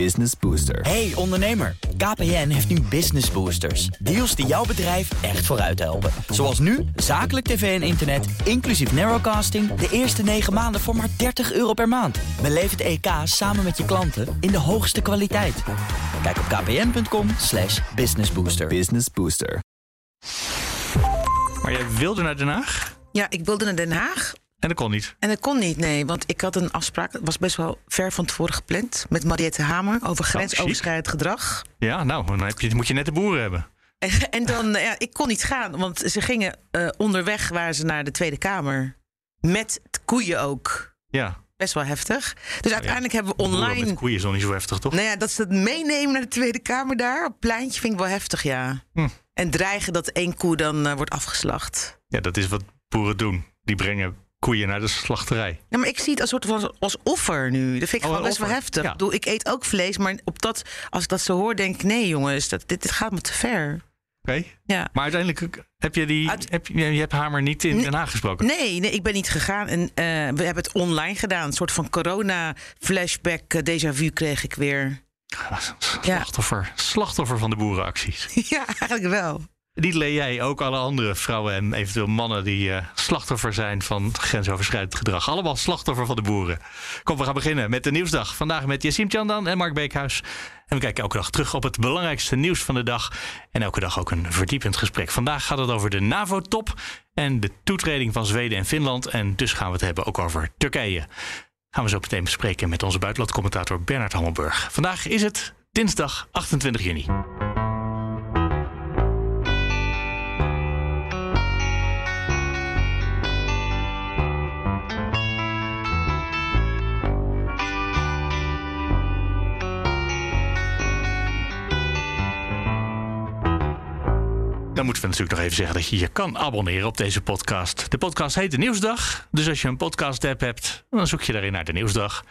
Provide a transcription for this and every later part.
Business Booster. Hey ondernemer, KPN heeft nu Business Boosters. Deals die jouw bedrijf echt vooruit helpen. Zoals nu, zakelijk tv en internet, inclusief narrowcasting... de eerste 9 maanden voor maar 30 euro per maand. Beleef het EK samen met je klanten in de hoogste kwaliteit. Kijk op kpn.com slash businessbooster. Business Booster. Maar jij wilde naar Den Haag Ja, ik wilde naar Den Haag. En dat kon niet. En dat kon niet, nee. Want ik had een afspraak, het was best wel ver van tevoren gepland... met Mariette Hamer over grensoverschrijdend gedrag. Ja, nou, dan heb je, moet je net de boeren hebben. En, en dan, ja, ik kon niet gaan, want ze gingen eh, onderweg... waren ze naar de Tweede Kamer. Met koeien ook. Ja. Best wel heftig. Dus uiteindelijk hebben we online... met koeien is nog niet zo heftig, toch? Nou ja, dat ze het meenemen naar de Tweede Kamer daar... op het pleintje vind ik wel heftig, ja. Hm. En dreigen dat één koe dan eh, wordt afgeslacht. Ja, dat is wat boeren doen. Die brengen koeien naar de slachterij. Ja, maar ik zie het als soort van als offer nu. Dat vind ik Oh, gewoon best wel heftig. Ja. Ik, bedoel, ik eet ook vlees, maar op dat, als ik dat zo hoor, denk ik: nee, jongens, dat, dit, dit gaat me te ver. Oké. Ja. Maar uiteindelijk heb je die. Uit- Heb je, je hebt Hamer niet in. Den Haag gesproken. Nee, nee, ik ben niet gegaan. En eh, we hebben het online gedaan. Een soort van corona-flashback, eh, déjà vu kreeg ik weer. Slachtoffer. Slachtoffer van de boerenacties. ja, eigenlijk wel. Niet alleen jij, ook alle andere vrouwen en eventueel mannen die eh, slachtoffer zijn van grensoverschrijdend gedrag. Allemaal slachtoffer van de boeren. Kom, we gaan beginnen met de nieuwsdag. Vandaag met Yassim Chandan en Mark Beekhuis. En we kijken elke dag terug op het belangrijkste nieuws van de dag. En elke dag ook een verdiepend gesprek. Vandaag gaat het over de NAVO-top en de toetreding van Zweden en Finland. En dus gaan we het hebben ook over Turkije. Gaan we zo meteen bespreken met onze buitenlandcommentator Bernard Hammelburg. Vandaag is het dinsdag 28 juni. Dan moeten we natuurlijk nog even zeggen dat je je kan abonneren op deze podcast. De podcast heet De Nieuwsdag. Dus als je een podcast-app hebt, dan zoek je daarin naar De Nieuwsdag.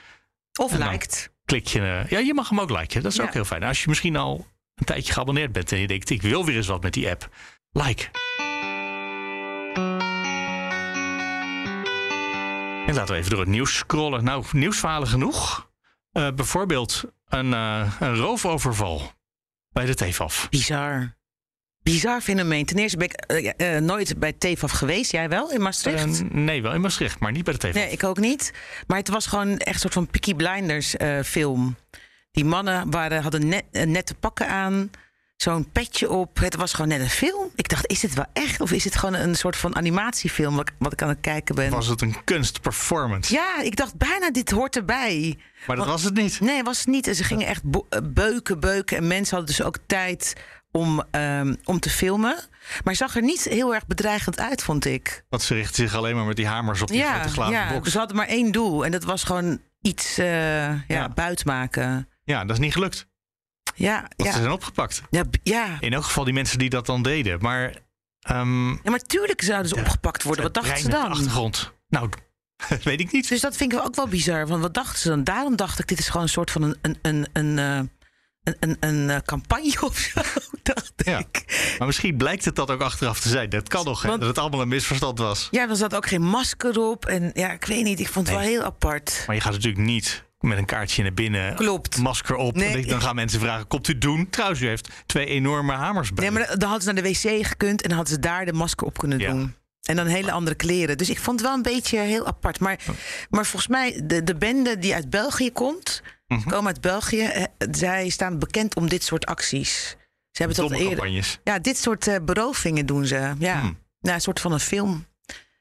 Of lijkt. Klik je. eh, Ja, je mag hem ook liken. Dat is Ja. ook heel fijn. Als je misschien al een tijdje geabonneerd bent en je denkt: ik wil weer eens wat met die app. Like. En laten we even door het nieuws scrollen. Nou, nieuwsverhalen genoeg. Eh, bijvoorbeeld een, eh, een roofoverval bij de TFAF. Bizar. Bizar fenomeen. Ten eerste ben ik eh, eh, nooit bij TEFAF geweest. Jij wel, in Maastricht? Eh, nee, wel in Maastricht, maar niet bij de TFAF. Nee, ik ook niet. Maar het was gewoon echt een soort van Peaky Blinders eh, film. Die mannen waren, hadden net, nette pakken aan. Zo'n petje op. Het was gewoon net een film. Ik dacht, is dit wel echt? Of is het gewoon een soort van animatiefilm wat, ik- wat ik aan het kijken ben? Was het een kunstperformance? Ja, ik dacht bijna, dit hoort erbij. Maar dat was het niet. Nee, was het niet. En ze gingen echt beuken, beuken. En mensen hadden dus ook tijd om, ehm, om te filmen. Maar zag er niet heel erg bedreigend uit, vond ik. Want ze richtten zich alleen maar met die hamers op die Ja, grote glazen ja. box. Dus ze hadden maar één doel. En dat was gewoon iets eh ja, Ja. buitmaken. Ja, dat is niet gelukt. Ja, Want ze zijn opgepakt. Ja, ja. In elk geval die mensen die dat dan deden. Maar. ehm ja, maar tuurlijk zouden ze opgepakt worden. Wat dachten ze op de dan? achtergrond. Nou, weet ik niet. Dus dat vind ik ook wel bizar. Want wat dachten ze dan? Daarom dacht ik, dit is gewoon een soort van een, een, een, een, eh, een, een, een eh, campagne of zo. Dacht Ja. ik. Maar misschien blijkt het dat ook achteraf te zijn. Dat kan nog, hè? Want- dat het allemaal een misverstand was. Ja, er zat ook geen masker op. En ja, ik weet niet. Ik vond het Nee. wel heel apart. Maar je gaat natuurlijk niet met een kaartje naar binnen. Klopt. Masker op. Nee. Dan gaan mensen vragen: komt u doen? Trouwens, u heeft twee enorme hamers bij. Nee, maar dan hadden ze naar de wc gekund en hadden ze daar de masker op kunnen Ja. doen. En dan hele andere kleren. Dus ik vond het wel een beetje heel apart. Maar, maar volgens mij, de, de bende die uit België komt, Mhm. komen uit België. eh, zij staan bekend om dit soort acties. Ze hebben het al Domme eerder. campagnes. Ja, dit soort eh, berovingen doen ze. Ja. Hmm. Nou, een soort van een film.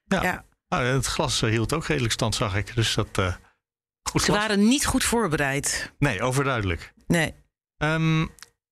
Ja. Ja. Nou, het glas eh, hield ook redelijk stand, zag ik. Dus dat. eh goed Ze glas. waren niet goed voorbereid. Nee, overduidelijk. Nee. Ehm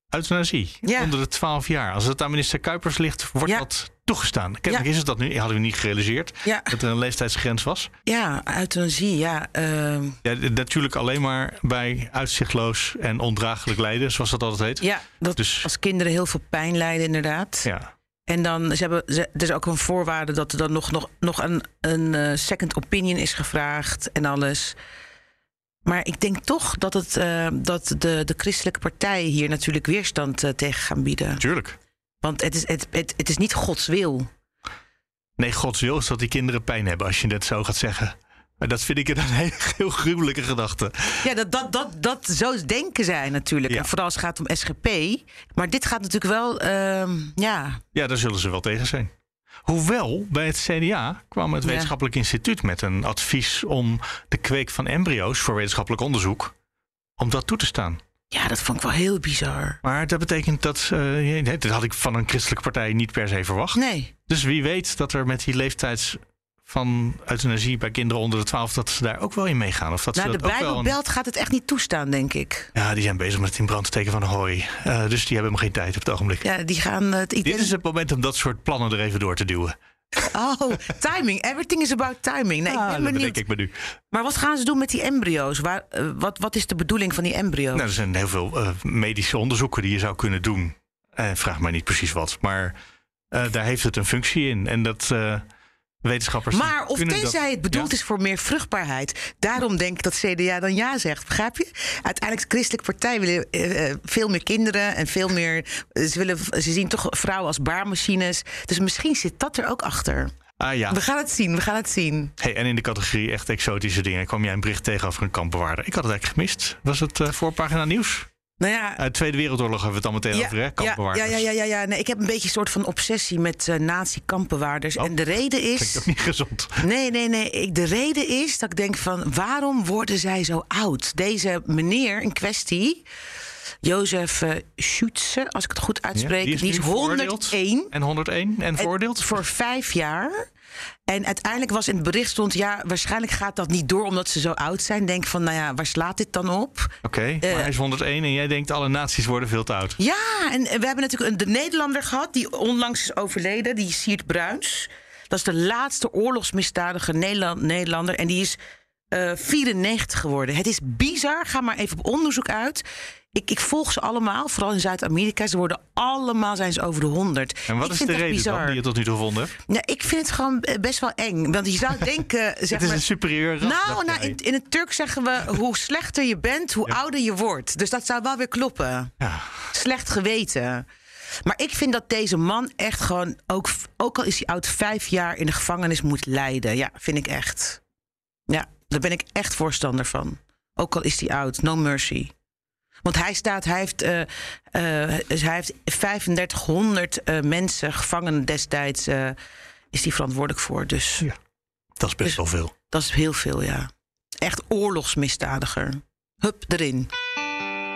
euthanasie. Ja. Onder de 12 jaar. Als het aan minister Kuipers ligt, wordt Ja. dat toegestaan. Kennelijk is het dat nu. Hadden we niet gerealiseerd Ja, dat er een leeftijdsgrens was. ja euthanasie. Ja, ehm, Ja, natuurlijk alleen maar bij uitzichtloos en ondraaglijk lijden, zoals dat altijd heet. ja dat Dus- als kinderen heel veel pijn lijden, inderdaad. Ja. En dan ze hebben ze, er is ook een voorwaarde dat er dan nog, nog, nog een, een eh, second opinion is gevraagd en alles. Maar ik denk toch dat, het, eh, dat de, de christelijke partijen hier natuurlijk weerstand eh, tegen gaan bieden. Tuurlijk. Want het is, het, het, het is niet Gods wil. Nee, Gods wil is dat die kinderen pijn hebben, als je het zo gaat zeggen. Maar dat vind ik een heel, heel gruwelijke gedachte. Ja, dat, dat, dat, dat, zo denken zij natuurlijk. Ja. En vooral als het gaat om SGP. Maar dit gaat natuurlijk wel, ehm, ja... Ja, daar zullen ze wel tegen zijn. Hoewel, bij het CDA kwam het Ja. Wetenschappelijk Instituut met een advies om de kweek van embryo's voor wetenschappelijk onderzoek, om dat toe te staan. Ja, dat vond ik wel heel bizar. Maar dat betekent dat, eh, dat had ik van een christelijke partij niet per se verwacht. Nee. Dus wie weet dat er met die leeftijds van euthanasie bij kinderen onder de 12, dat ze daar ook wel in meegaan. Of dat Nou, ze de dat een- Bijbelbelt gaat het echt niet toestaan, denk ik. Ja, die zijn bezig met het in brand steken van hooi. Eh, dus die hebben hem geen tijd op het ogenblik. Ja, die gaan het... Dit is het moment om dat soort plannen er even door te duwen. Oh, timing. Everything is about timing. Nee, Ah, ik ben dat benieuwd. bedenk ik me nu. Maar wat gaan ze doen met die embryo's? Waar, eh, wat, wat is de bedoeling van die embryo's? Nou, er zijn heel veel eh, medische onderzoeken die je zou kunnen doen. Eh, vraag mij niet precies wat. Maar daar heeft het een functie in. En dat wetenschappers. maar of dat- tenzij het bedoeld Ja. is voor meer vruchtbaarheid. Daarom denk ik dat CDA dan ja zegt. Begrijp je? Uiteindelijk, de christelijke partij willen eh, eh, veel meer kinderen en veel meer. eh, Ze, willen, ze zien toch vrouwen als baarmachines. Dus misschien zit dat er ook achter. Ah ja. We gaan het zien, we gaan het zien. Hey, en in de categorie echt exotische dingen kwam jij een bericht tegen over een kampbewaarder. Ik had het eigenlijk gemist. Was het voorpagina nieuws? Nou ja, de Tweede Wereldoorlog hebben we het al meteen over, hè? ja, Kampbewaarders. ja, ja, ja, ja. Nee, ik heb een beetje een soort van obsessie met eh nazi-kampbewaarders. Oh, en de reden is. Klinkt ook niet gezond. Nee, nee, nee. Ik, de reden is dat ik denk van waarom worden zij zo oud? Deze meneer in kwestie, Jozef eh Schutze, als ik het goed uitspreek, Ja, die is, nu veroordeeld. 101. En 101 en voordeeld? Voor vijf jaar. En uiteindelijk was in het bericht stond, ja, waarschijnlijk gaat dat niet door omdat ze zo oud zijn. Denk van, nou ja, waar slaat dit dan op? Oké, Eh, maar hij is 101 en jij denkt alle naties worden veel te oud. Ja, en we hebben natuurlijk een, de Nederlander gehad die onlangs is overleden, die Siert Bruins. Dat is de laatste oorlogsmisdadige Nederland, Nederlander en die is eh 94 geworden. Het is bizar, ga maar even op onderzoek uit. Ik, ik volg ze allemaal, vooral in Zuid-Amerika. Ze worden allemaal zijn ze over de 100. En wat ik is de reden dan die je tot nu toe gevonden hebt? Nou, ik vind het gewoon eh, best wel eng. Want je zou denken, zeg Het is maar, een superieur ras. nou, nou in, in het Turk zeggen we hoe slechter je bent, hoe ouder je wordt. Dus dat zou wel weer kloppen. Ja. Slecht geweten. Maar ik vind dat deze man echt gewoon, ook, ook al is hij oud, vijf jaar in de gevangenis moet lijden. Ja, vind ik echt. Ja, daar ben ik echt voorstander van. Ook al is hij oud, no mercy. Want hij staat, hij heeft, dus hij heeft 3500 eh, mensen, gevangenen destijds, is hij verantwoordelijk voor. Dus Ja. Dat is best wel veel. dat is heel veel, ja. Echt oorlogsmisdadiger. Hup, erin.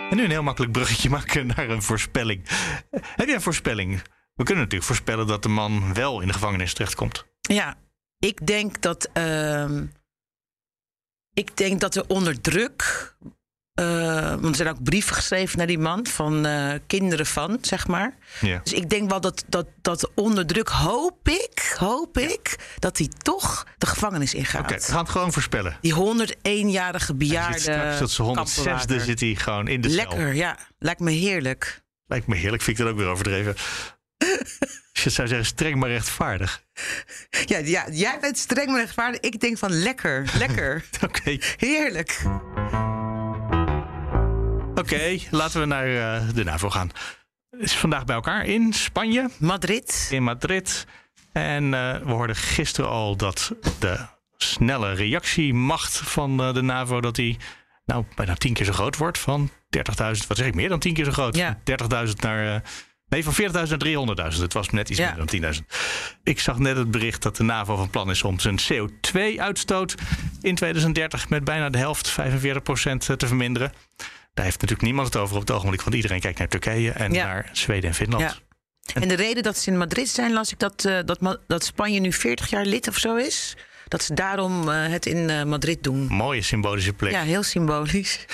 En nu een heel makkelijk bruggetje maken naar een voorspelling. Heb jij een voorspelling? We kunnen natuurlijk voorspellen dat de man wel in de gevangenis terechtkomt. Ja, ik denk dat. ehm, ik denk dat er onder druk. Eh, want er zijn ook brieven geschreven naar die man van eh, kinderen van, zeg maar. Ja. Dus ik denk wel dat, dat, dat onder druk hoop ik, hoop ik, dat hij toch de gevangenis ingaat. Oké, we gaan het gewoon voorspellen. Die 101-jarige Hij bejaarde. straks zijn 106e kampbewaarder. zit hij gewoon in de cel. Lekker, ja. Lijkt me heerlijk. Lijkt me heerlijk, vind ik dat ook weer overdreven. Je zou zeggen, streng maar rechtvaardig. Ja, ja, jij bent streng maar rechtvaardig. Ik denk van lekker, lekker. Oké, Heerlijk. Oké, laten we naar eh, de NAVO gaan. Is vandaag bij elkaar in Spanje, Madrid. in Madrid. En eh, we hoorden gisteren al dat de snelle reactiemacht van eh, de NAVO... dat die nou bijna tien keer zo groot wordt. Van 30.000, wat zeg ik, meer dan tien keer zo groot. Ja. Van 30.000 naar... nee, van 40.000 naar 300.000. Het was net iets Ja. meer dan 10.000. Ik zag net het bericht dat de NAVO van plan is om zijn CO2-uitstoot... in 2030 met bijna de helft, 45% te verminderen. Daar heeft natuurlijk niemand het over op het ogenblik... want iedereen kijkt naar Turkije en Ja. naar Zweden en Finland. Ja. En de reden dat ze in Madrid zijn, las ik dat, eh, dat, dat Spanje nu 40 jaar lid of zo is. Dat ze daarom eh, het in eh, Madrid doen. Mooie symbolische plek. Ja, heel symbolisch.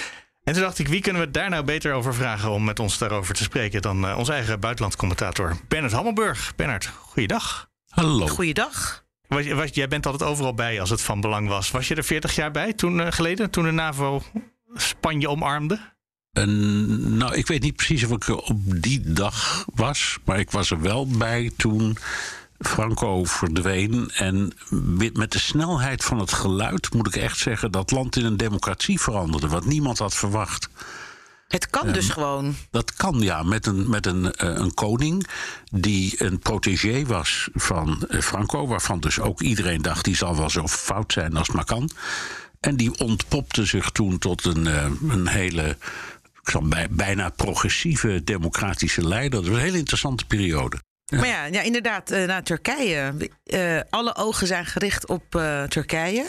En toen dacht ik, wie kunnen we daar nou beter over vragen om met ons daarover te spreken dan eh, onze eigen buitenlandcommentator Bernard Hammelburg. Bernard, goeiedag. Hallo. Goeiedag. Was, jij bent altijd overal bij als het van belang was. Was je er 40 jaar bij toen eh, geleden, toen de NAVO Spanje omarmde? En, nou, ik weet niet precies of ik er op die dag was, maar ik was er wel bij toen Franco verdween. En met de snelheid van het geluid moet ik echt zeggen dat land in een democratie veranderde, wat niemand had verwacht. Het kan dus gewoon. Dat kan, ja, met een, met een, eh, een koning die een protégé was van eh, Franco, waarvan dus ook iedereen dacht die zal wel zo fout zijn als het maar kan. En die ontpopte zich toen tot een, eh, een hele, ik zal bij- bijna progressieve democratische leider. Dat was een hele interessante periode. Maar ja, ja inderdaad, eh, naar Turkije. Eh, alle ogen zijn gericht op eh, Turkije.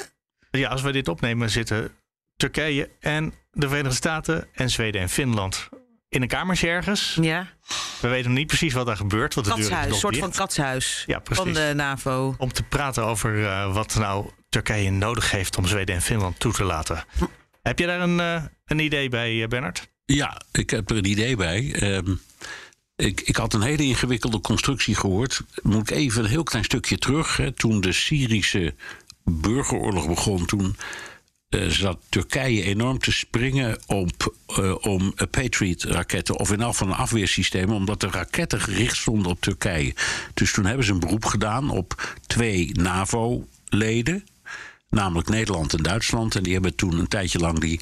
Ja, als we dit opnemen zitten Turkije en de Verenigde Staten en Zweden en Finland in een kamertje ergens. Ja, We weten nog niet precies wat daar gebeurt. Want katshuis, nog soort dicht. van katshuis Ja, precies. van de NAVO. Om te praten over eh, wat nou Turkije nodig heeft om Zweden en Finland toe te laten. Heb je daar een, eh, een idee bij, eh, Bernard? Ja, ik heb er een idee bij. Ehm, ik, ik had een hele ingewikkelde constructie gehoord. Moet ik even een heel klein stukje terug. Hè. Toen de Syrische burgeroorlog begon, toen eh, zat Turkije enorm te springen op, eh, om Patriot-raketten, of in elk geval een afweersysteem, omdat de raketten gericht stonden op Turkije. Dus toen hebben ze een beroep gedaan op twee NAVO-leden, namelijk Nederland en Duitsland. En die hebben toen een tijdje lang die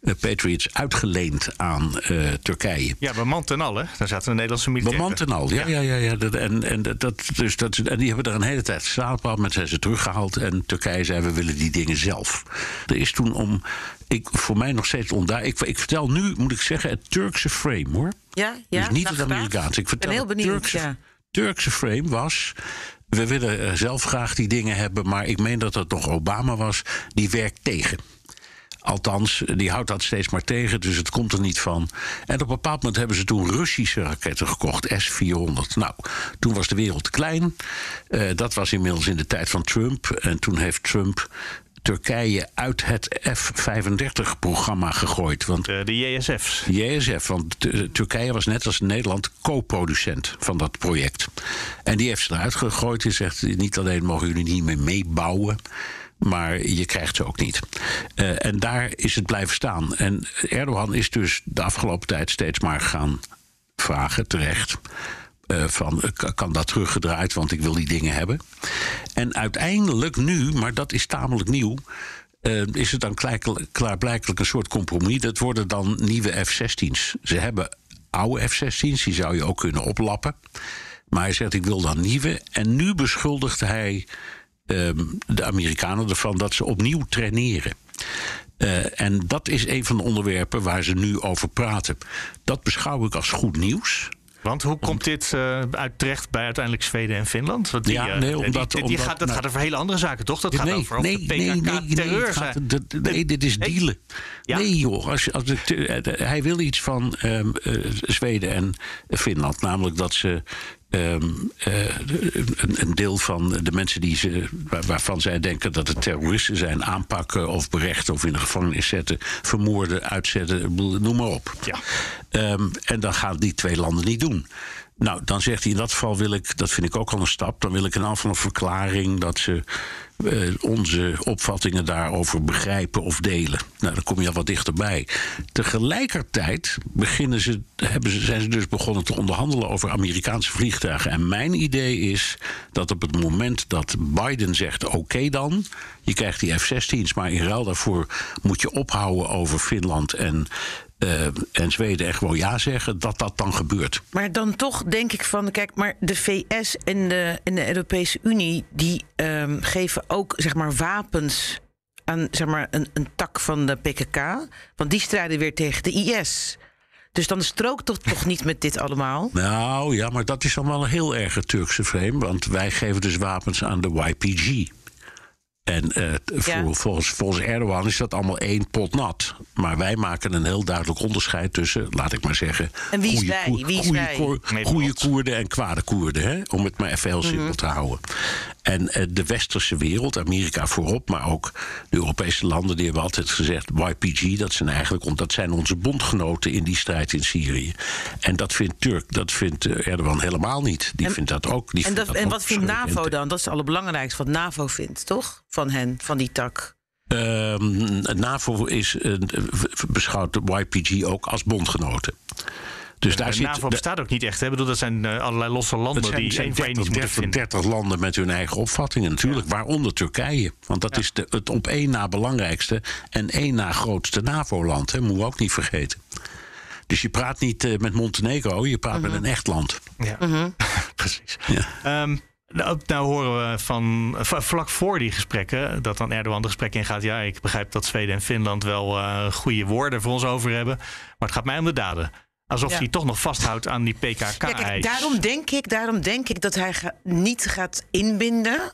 eh, Patriots uitgeleend aan eh, Turkije. Ja, bemand en al, hè? Daar zaten de Nederlandse militairen. Bemand en al, ja, ja, ja. ja. Dat- En, en, dat- dus dat, en die hebben er een hele tijd bepaald moment zijn ze teruggehaald. En Turkije zei, we willen die dingen zelf. Er is toen om, ik, voor mij nog steeds onduidelijk. Ik, ik vertel nu, moet ik zeggen, het Turkse frame, hoor. Ja, ja. dus niet nou, het. Amerikaanse. Ik ben vertel heel het benieuwd. Turkse, ja. Turkse frame was... We willen eh, zelf graag die dingen hebben, maar ik meen dat het nog Obama was. Die werkt tegen. Althans, die houdt dat steeds maar tegen, dus het komt er niet van. En op een bepaald moment hebben ze toen Russische raketten gekocht, S-400. Nou, toen was de wereld klein. Eh, dat was inmiddels in de tijd van Trump. En toen heeft Trump Turkije uit het F-35-programma gegooid. Want De, de JSF's. JSF, want Turkije was net als Nederland co-producent van dat project. En die heeft ze eruit gegooid en zegt: niet alleen mogen jullie niet meer meebouwen. Maar je krijgt ze ook niet. Eh, en daar is het blijven staan. En Erdogan is dus de afgelopen tijd steeds maar gaan vragen, terecht. Eh, van eh, ka- kan dat teruggedraaid, want ik wil die dingen hebben. En uiteindelijk nu, maar dat is tamelijk nieuw. eh, is het dan klaar- klaarblijkelijk een soort compromis. Dat worden dan nieuwe F-16's. Ze hebben oude F-16's, die zou je ook kunnen oplappen. Maar hij zegt: Ik wil dan nieuwe. En nu beschuldigt hij ehm, de Amerikanen ervan dat ze opnieuw traineren. En dat is een van de onderwerpen waar ze nu over praten. Dat beschouw ik als goed nieuws. Want hoe komt dit eh, uit terecht bij uiteindelijk Zweden en Finland? Want die, Ja, eh, nee, die- omdat- die, die omdat- gaat, dat nou- gaat over hele andere zaken, toch? Dat gaat nee, over nee, de nee, nee, nee, PKK-terreur dit is dealen. Ja. Nee, joh. Als, als de- eh, hij wil iets van ehm, eh, Zweden en Finland. Namelijk dat ze ehm, eh, een, een deel van de mensen die ze, waar- waarvan zij denken dat het terroristen zijn, aanpakken of berechten of in de gevangenis zetten, vermoorden, uitzetten, noem maar op. Ja. Ehm, en dan gaan die twee landen niet doen. Nou, dan zegt hij in dat geval wil ik, dat vind ik ook al een stap, dan wil ik in afval een verklaring dat ze eh, onze opvattingen daarover begrijpen of delen. Nou, dan kom je al wat dichterbij. Tegelijkertijd beginnen ze, hebben ze, zijn ze dus begonnen te onderhandelen over Amerikaanse vliegtuigen. En mijn idee is dat op het moment dat Biden zegt: oké dan, je krijgt die F-16's, maar in ruil daarvoor moet je ophouden over Finland en eh, en Zweden echt gewoon ja zeggen, dat dat dan gebeurt. Maar dan toch denk ik van, kijk, maar de VS en de, en de Europese Unie... die ehm, geven ook, zeg maar, wapens aan, zeg maar, een, een tak van de PKK. Want die strijden weer tegen de IS. Dus dan strookt toch toch niet met dit allemaal? Nou ja, maar dat is dan wel een heel erg Turkse frame, want wij geven dus wapens aan de YPG. En eh, voor- volgens, volgens Erdogan is dat allemaal één pot nat. Maar wij maken een heel duidelijk onderscheid tussen, laat ik maar zeggen. En wie is goede wij? Koer- Wie is goede wij? Koer- Nederland. goede Koerden en kwade Koerden, hè? om het maar even heel simpel Mhm. te houden. En eh, de westerse wereld, Amerika voorop, maar ook de Europese landen, die hebben altijd gezegd: YPG, dat zijn eigenlijk dat zijn onze bondgenoten in die strijd in Syrië. En dat vindt Turk, dat vindt eh, Erdogan helemaal niet. Die En- vindt dat ook. Die En, dat, en ook wat vindt NAVO dan? Dat is het allerbelangrijkste wat NAVO vindt, toch? Van hen, van die tak. Ehm, NAVO is, eh, beschouwt de YPG ook als bondgenoten. Dus daar zit. NAVO bestaat ook niet echt. Hè? Ik bedoel, dat zijn eh, allerlei losse landen zijn, die zijn één voor één 30, iets moeten 30, vinden. 30 landen met hun eigen opvattingen natuurlijk, waaronder Turkije. Want dat is de, het op één na belangrijkste en één na grootste NAVO-land, hè, moeten we ook niet vergeten. Dus je praat niet eh, met Montenegro, je praat met een echt land. Ja, precies. Ja. Ehm, nou, nou horen we van v- vlak voor die gesprekken dat dan Erdogan de gesprek ingaat. Ja, ik begrijp dat Zweden en Finland wel eh, goede woorden voor ons over hebben. Maar het gaat mij om de daden. Alsof Ja. hij toch nog vasthoudt aan die. Ja, kijk, daarom denk ik, daarom denk ik dat hij ga- niet gaat inbinden.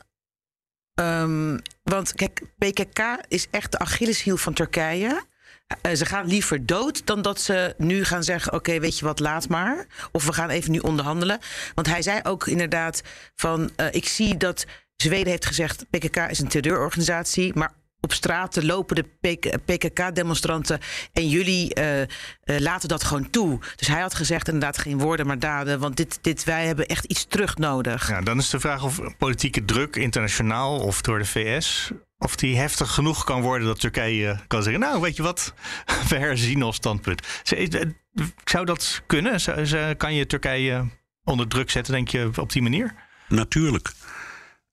Ehm, want kijk, PKK is echt de Achilleshiel van Turkije. Eh, ze gaan liever dood dan dat ze nu gaan zeggen: Oké, weet je wat, laat maar. Of we gaan even nu onderhandelen. Want hij zei ook inderdaad: van eh, ik zie dat Zweden heeft gezegd: PKK is een terreurorganisatie. Maar op straten lopen de PKK-demonstranten en jullie eh, eh, laten dat gewoon toe. Dus hij had gezegd inderdaad geen woorden maar daden, want dit, dit, wij hebben echt iets terug nodig. Ja, dan is de vraag of politieke druk internationaal of door de VS... of die heftig genoeg kan worden dat Turkije kan zeggen... nou, weet je wat, we herzien ons standpunt. Eh, Zou dat kunnen? Kan je Turkije onder druk zetten, denk je, op die manier? Natuurlijk.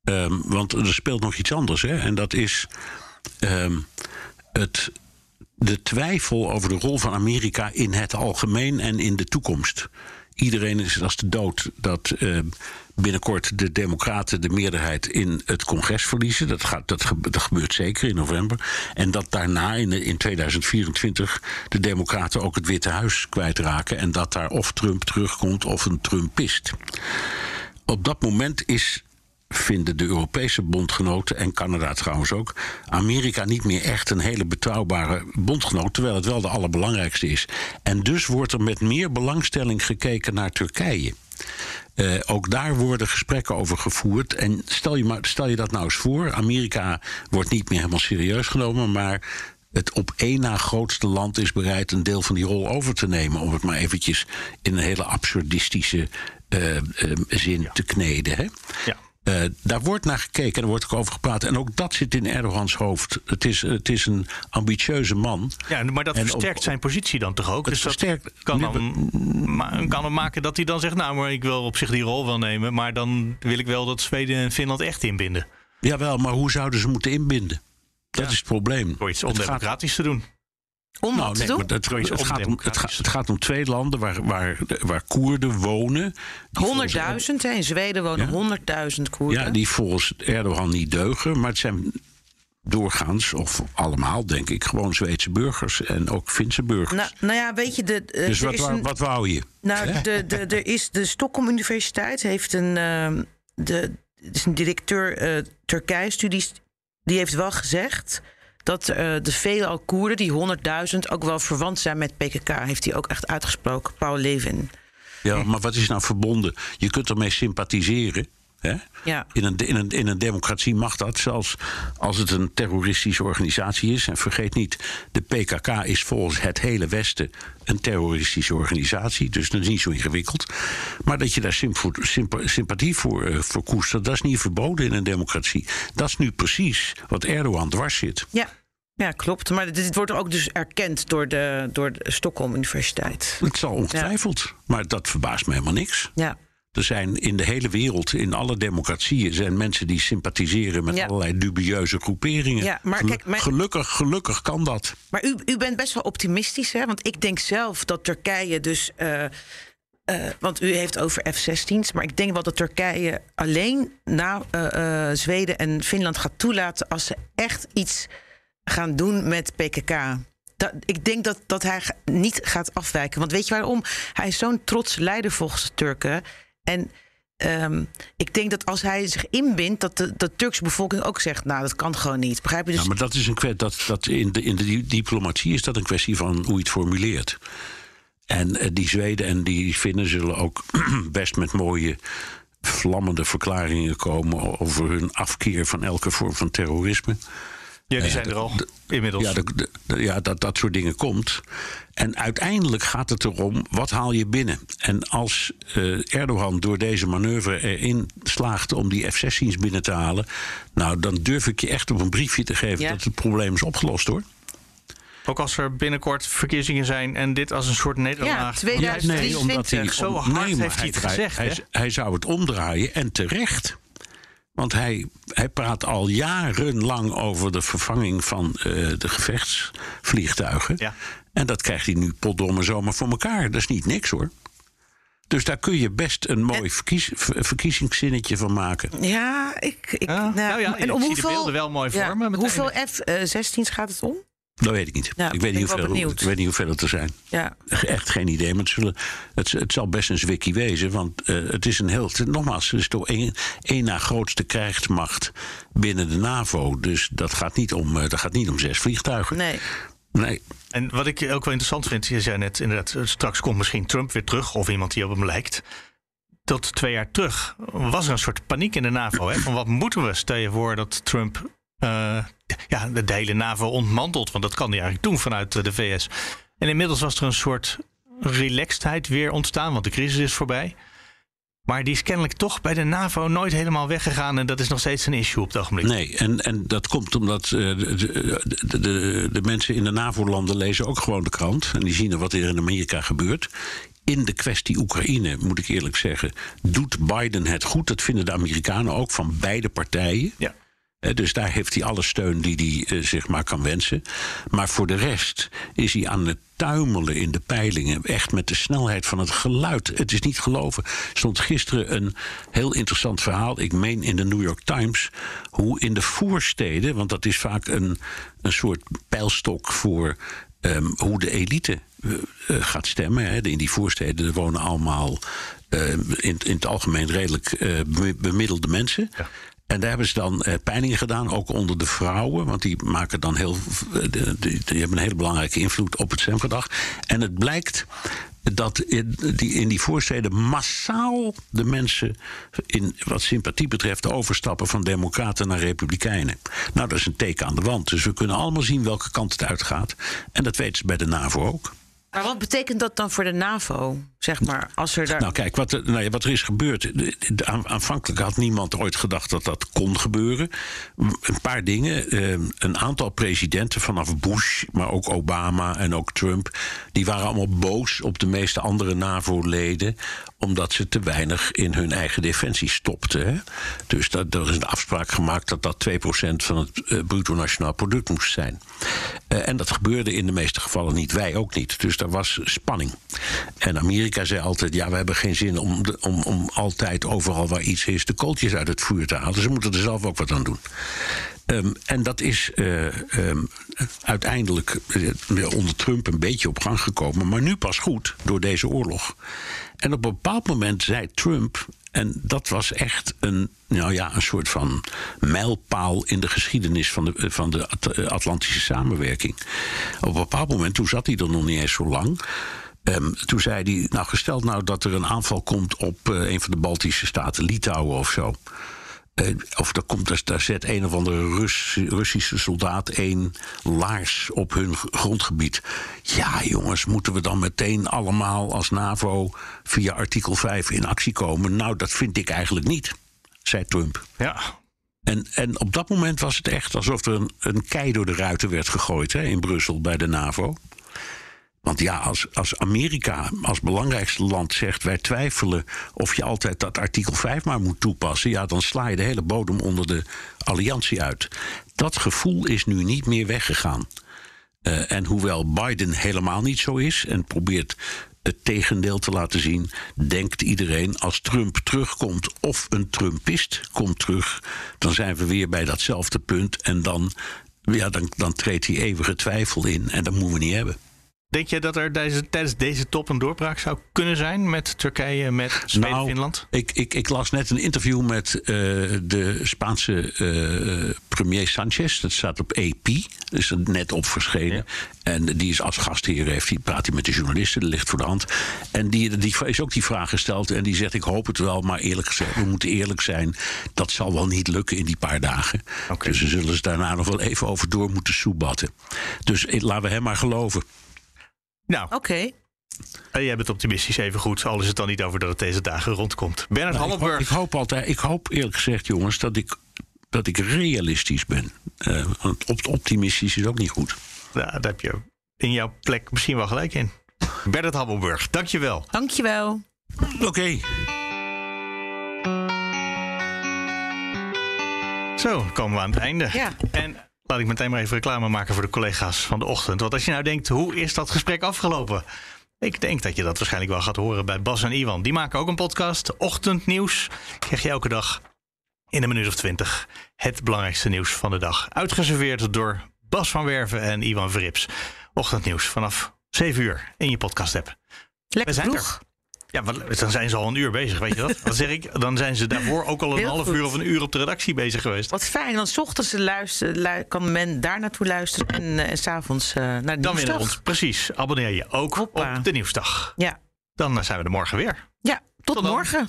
Ehm, want er speelt nog iets anders. Hè? En dat is ehm, het, de twijfel over de rol van Amerika in het algemeen en in de toekomst. Iedereen is als de dood dat eh, binnenkort de Democraten de meerderheid in het congres verliezen. Dat, gaat, dat, dat gebeurt zeker in november. En dat daarna in, in 2024 de Democraten ook het Witte Huis kwijtraken. En dat daar of Trump terugkomt of een Trumpist. Op dat moment is vinden de Europese bondgenoten en Canada trouwens ook Amerika niet meer echt een hele betrouwbare bondgenoot, terwijl het wel de allerbelangrijkste is. En dus wordt er met meer belangstelling gekeken naar Turkije. Eh, ook daar worden gesprekken over gevoerd. En stel je, maar, stel je dat nou eens voor: Amerika wordt niet meer helemaal serieus genomen, maar het op één na grootste land is bereid een deel van die rol over te nemen. Om het maar eventjes in een hele absurdistische eh, eh, zin te kneden. Hè? Ja. Eh, daar wordt naar gekeken en er wordt ook over gepraat. En ook dat zit in Erdogans hoofd. Het is, het is een ambitieuze man. Ja, maar dat En versterkt op- zijn positie dan toch ook? Het dus dat versterkt- kan, nu dan, ma- kan hem maken dat hij dan zegt... nou, maar ik wil op zich die rol wel nemen... maar dan wil ik wel dat Zweden en Finland echt inbinden. Jawel, maar hoe zouden ze moeten inbinden? Dat Ja. is het probleem. Door iets ondemocratisch te doen. Om Nou, nee, het, gaat om, het, gaat, het gaat om twee landen waar, waar, waar Koerden wonen. die volgens- 100.000, hè, in Zweden wonen 100.000 Koerden. Ja, die volgens Erdogan niet deugen. Maar het zijn doorgaans, of allemaal denk ik, gewoon Zweedse burgers. En ook Finse burgers. Nou, nou ja, weet je, de, eh, dus wat, een- wat wou je? Nou, de, de, er is de Stockholm Universiteit heeft een, ehm, de, is een directeur eh Turkije-studies, die heeft wel gezegd dat eh, de veelal Koerden, die 100.000, ook wel verwant zijn met PKK. Heeft hij ook echt uitgesproken, Paul Levin. Ja, maar wat is nou verbonden? Je kunt ermee sympathiseren. Hè? Ja. In, een, in, een, in een democratie mag dat, zelfs als het een terroristische organisatie is. En vergeet niet, de PKK is volgens het hele Westen een terroristische organisatie. Dus dat is niet zo ingewikkeld. Maar dat je daar sympathie voor, eh, voor koestert, dat is niet verboden in een democratie. Dat is nu precies wat Erdogan dwars zit. Ja. Ja, klopt. Maar dit wordt ook dus erkend door de, door de Stockholm Universiteit. Het zal ongetwijfeld, maar dat verbaast me helemaal niks. Ja. Er zijn in de hele wereld, in alle democratieën, zijn mensen die sympathiseren met Ja. allerlei dubieuze groeperingen. Ja, maar kijk, gelukkig, gelukkig kan dat. Maar u, u bent best wel optimistisch, hè? Want ik denk zelf dat Turkije dus. eh, eh, want u heeft over F-16's. Maar ik denk wel dat Turkije alleen na eh, Zweden en Finland gaat toelaten. als ze echt iets gaan doen met PKK. Dat, ik denk dat, dat hij niet gaat afwijken. Want weet je waarom? Hij is zo'n trots leider volgens de Turken. En ehm, ik denk dat als hij zich inbindt, dat de, de Turkse bevolking ook zegt: Nou, dat kan gewoon niet. Begrijp je? Dus Ja, maar dat is een kwestie. Dat, dat in, de, in de di- diplomatie is dat een kwestie van hoe je het formuleert. En eh, die Zweden en die Finnen zullen ook best met mooie, vlammende verklaringen komen over hun afkeer van elke vorm van terrorisme. Ja, die zijn er al inmiddels. Ja, de- de- de- ja dat dat soort dingen komt. En uiteindelijk gaat het erom, wat haal je binnen? En als eh, Erdogan door deze manoeuvre erin slaagt om die F-16's binnen te halen... nou, dan durf ik je echt op een briefje te geven Ja. dat het probleem is opgelost, hoor. Ook als er binnenkort verkiezingen zijn en dit als een soort nederlaag. Ja, 2023. omdat hij, Zo hard maar heeft hij het gezegd, Hij, hij zou het omdraaien en terecht. Want hij, hij praat al jarenlang over de vervanging van eh, de gevechtsvliegtuigen. Ja. En dat krijgt hij nu potdomme zomaar voor elkaar. Dat is niet niks hoor. Dus daar kun je best een mooi verkies, verkiezingszinnetje van maken. Ja, ik. ik Ja, nou ja, ik om zie de beelden wel mooi ja, meteen. Hoeveel F-16's gaat het om? Dat weet ik niet. Ja, ik, weet niet hoeveel, ik weet niet hoeveel het er zijn. Ja. Echt geen idee. Maar het, zullen, het, het zal best een zwikkie wezen. Want eh, het is een heel. nogmaals, het is toch één, één na grootste krijgsmacht binnen de NAVO. Dus dat gaat niet om, eh, dat gaat niet om zes vliegtuigen. Nee. Nee. En wat ik ook wel interessant vind, je zei net inderdaad, eh, straks komt misschien Trump weer terug of iemand die op hem lijkt. Tot twee jaar terug was er een soort paniek in de NAVO. Hè? Van wat moeten we? Stel je voor dat Trump eh, ja, de hele NAVO ontmantelt. Want dat kan hij eigenlijk doen vanuit eh, de VS. En inmiddels was er een soort relaxedheid weer ontstaan, want de crisis is voorbij. Maar die is kennelijk toch bij de NAVO nooit helemaal weggegaan. En dat is nog steeds een issue op het ogenblik. Nee, en, en dat komt omdat eh, de, de, de, de mensen in de NAVO-landen lezen ook gewoon de krant. En die zien er wat er in Amerika gebeurt. In de kwestie Oekraïne, moet ik eerlijk zeggen, doet Biden het goed. Dat vinden de Amerikanen ook van beide partijen. Ja. Eh, Dus daar heeft hij alle steun die hij eh, zich maar kan wensen. Maar voor de rest is hij aan het tuimelen in de peilingen. Echt met de snelheid van het geluid. Het is niet geloven. Stond gisteren een heel interessant verhaal. Ik meen in de New York Times. Hoe in de voorsteden, want dat is vaak een, een soort pijlstok voor ehm, hoe de elite eh, gaat stemmen. Hè. In die voorsteden wonen allemaal eh, in, in het algemeen redelijk be- bemiddelde mensen. En daar hebben ze dan peilingen gedaan, ook onder de vrouwen. Want die maken dan heel. die, die hebben een hele belangrijke invloed op het stemgedrag. En het blijkt dat in die, in die voorsteden massaal de mensen. In, wat sympathie betreft overstappen van Democraten naar Republikeinen. Nou, dat is een teken aan de wand. Dus we kunnen allemaal zien welke kant het uitgaat. En dat weten ze bij de NAVO ook. Maar wat betekent dat dan voor de NAVO? Zeg maar, als er daar. Nou, kijk, wat, er- nou ja, wat er is gebeurd. aanvankelijk had niemand ooit gedacht dat dat kon gebeuren. Een paar dingen. eh, een aantal presidenten vanaf Bush, maar ook Obama en ook Trump. die waren allemaal boos op de meeste andere NAVO-leden. omdat ze te weinig in hun eigen defensie stopten. Hè? Dus dat, er is een afspraak gemaakt dat dat 2% van het eh, bruto nationaal product moest zijn. Eh, en dat gebeurde in de meeste gevallen niet. Wij ook niet. Dus daar was spanning. En Amerika zei altijd: ja, we hebben geen zin om, om, om altijd overal waar iets is de kooltjes uit het vuur te halen. Ze moeten er zelf ook wat aan doen. Ehm, en dat is eh, ehm, uiteindelijk eh, onder Trump een beetje op gang gekomen. Maar nu pas goed door deze oorlog. En op een bepaald moment zei Trump. En dat was echt een, nou ja, een soort van mijlpaal in de geschiedenis van de, van de At- Atlantische samenwerking. Op een bepaald moment, toen zat hij er nog niet eens zo lang. Ehm, toen zei hij, nou gesteld nou dat er een aanval komt op eh, een van de Baltische staten, Litouwen of zo. Eh, of daar, komt, daar zet een of andere Rus, Russische soldaat één laars op hun grondgebied. Ja, jongens, moeten we dan meteen allemaal als NAVO via artikel 5 in actie komen? Nou, dat vind ik eigenlijk niet, zei Trump. Ja. En, en op dat moment was het echt alsof er een, een kei door de ruiten werd gegooid hè, in Brussel bij de NAVO. Want ja, als, als Amerika als belangrijkste land zegt: wij twijfelen of je altijd dat artikel 5 maar moet toepassen, ja, dan sla je de hele bodem onder de alliantie uit. Dat gevoel is nu niet meer weggegaan. Eh, en hoewel Biden helemaal niet zo is en probeert het tegendeel te laten zien, denkt iedereen als Trump terugkomt of een Trumpist komt terug, dan zijn we weer bij datzelfde punt en dan, ja, dan, dan treedt die eeuwige twijfel in en dat moeten we niet hebben. Denk je dat er deze, tijdens deze top een doorbraak zou kunnen zijn met Turkije, met Zweden, Nou, Finland? Ik, ik, ik las net een interview met eh, de Spaanse eh, premier Sanchez. Dat staat op AP. Dat is er net op verschenen. En die is als gastheer, heeft, die praat hij met de journalisten. Dat ligt voor de hand. En die, die is ook die vraag gesteld. En die zegt, ik hoop het wel, maar eerlijk gezegd, we moeten eerlijk zijn. Dat zal wel niet lukken in die paar dagen. Dus we zullen ze daarna nog wel even over door moeten soebatten. Dus eh, laten we hem maar geloven. Nou, Oké. eh, jij bent optimistisch even goed. Al is het dan niet over dat het deze dagen rondkomt. Bernard Nou, ik, hoop, Hammelburg. ik hoop altijd, ik hoop eerlijk gezegd, jongens, dat ik, dat ik realistisch ben. Eh, want op, optimistisch is ook niet goed. Ja, daar heb je in jouw plek misschien wel gelijk in. Bernard Hammelburg, dankjewel. Dankjewel. Oké. Zo, komen we aan het einde. Ja. En laat ik meteen maar even reclame maken voor de collega's van de ochtend. Want als je nou denkt, hoe is dat gesprek afgelopen? Ik denk dat je dat waarschijnlijk wel gaat horen bij Bas en Iwan. Die maken ook een podcast, Ochtendnieuws. Krijg je elke dag in een minuut of twintig het belangrijkste nieuws van de dag. Uitgeserveerd door Bas van Werven en Iwan Verrips. Ochtendnieuws vanaf 7 uur in je podcast app. Lekker We zijn vroeg. Ja, wat- dan zijn ze al een uur bezig, weet je dat? Wat zeg ik? Dan zijn ze daarvoor ook al een Heel half goed. uur of een uur op de redactie bezig geweest. Wat fijn, want 's ochtends luisteren, lu- kan men daar naartoe luisteren en, eh, en s'avonds eh naar de Dan weer naar nieuwsdag. ons. Precies. Abonneer je ook Hoppa. op de nieuwsdag. Ja. Dan eh, zijn we er morgen weer. ja, tot, Tot dan. morgen.